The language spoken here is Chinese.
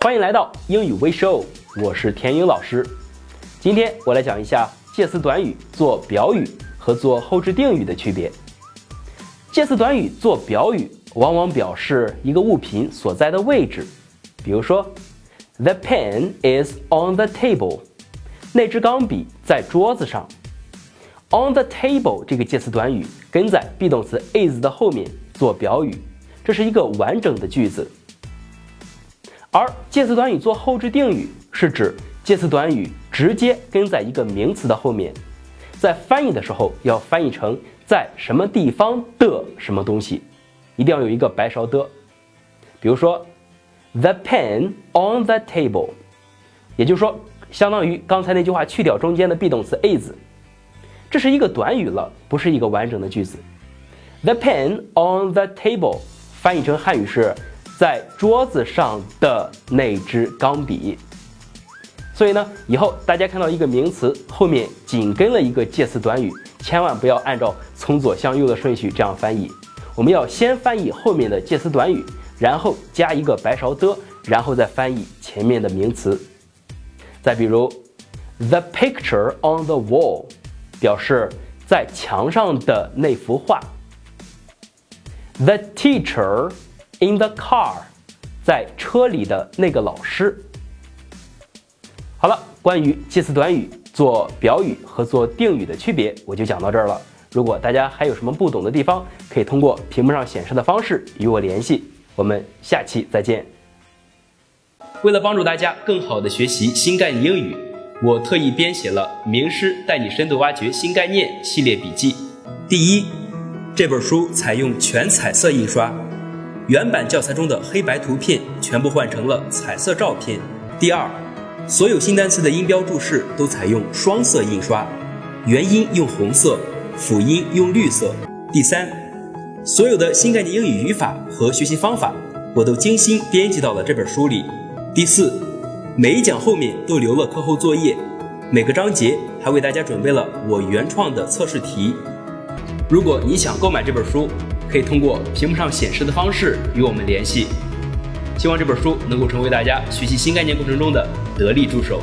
欢迎来到英语微 show，我是田英老师。今天我来讲一下介词短语做表语和做后置定语的区别。介词短语做表语往往表示一个物品所在的位置，比如说，The pen is on the table。那支钢笔在桌子上。On the table 这个介词短语跟在 be 动词 is 的后面做表语，这是一个完整的句子。而介词短语做后置定语是指介词短语直接跟在一个名词的后面，在翻译的时候要翻译成在什么地方的什么东西，一定要有一个白勺的。比如说，the pen on the table，也就是说，相当于刚才那句话去掉中间的 be 动词 is。这是一个短语了，不是一个完整的句子。The pen on the table 翻译成汉语是在桌子上的那支钢笔。所以呢，以后大家看到一个名词后面紧跟了一个介词短语，千万不要按照从左向右的顺序这样翻译。我们要先翻译后面的介词短语，然后加一个白勺的，然后再翻译前面的名词。再比如，The picture on the wall。表示在墙上的那幅画。The teacher in the car，在车里的那个老师。好了，关于介词短语做表语和做定语的区别，我就讲到这儿了。如果大家还有什么不懂的地方，可以通过屏幕上显示的方式与我联系。我们下期再见。为了帮助大家更好的学习新概念英语。我特意编写了《名师带你深度挖掘新概念》系列笔记。第一，这本书采用全彩色印刷，原版教材中的黑白图片全部换成了彩色照片。第二，所有新单词的音标注释都采用双色印刷，元音用红色，辅音用绿色。第三，所有的新概念英语语法和学习方法，我都精心编辑到了这本书里。第四。每一讲后面都留了课后作业，每个章节还为大家准备了我原创的测试题。如果你想购买这本书，可以通过屏幕上显示的方式与我们联系。希望这本书能够成为大家学习新概念过程中的得力助手。